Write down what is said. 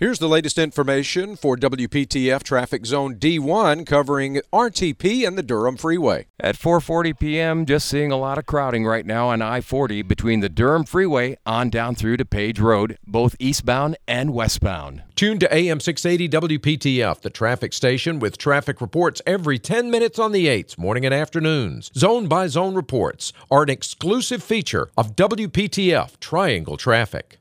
Here's the latest information for WPTF Traffic Zone D1 covering RTP and the Durham Freeway. At 4:40 p.m., just seeing a lot of crowding right now on I-40 between the Durham Freeway on down through to Page Road, both eastbound and westbound. Tune to AM 680 WPTF, the traffic station with traffic reports every 10 minutes on the 8s, morning and afternoons. Zone by zone reports are an exclusive feature of WPTF Triangle Traffic.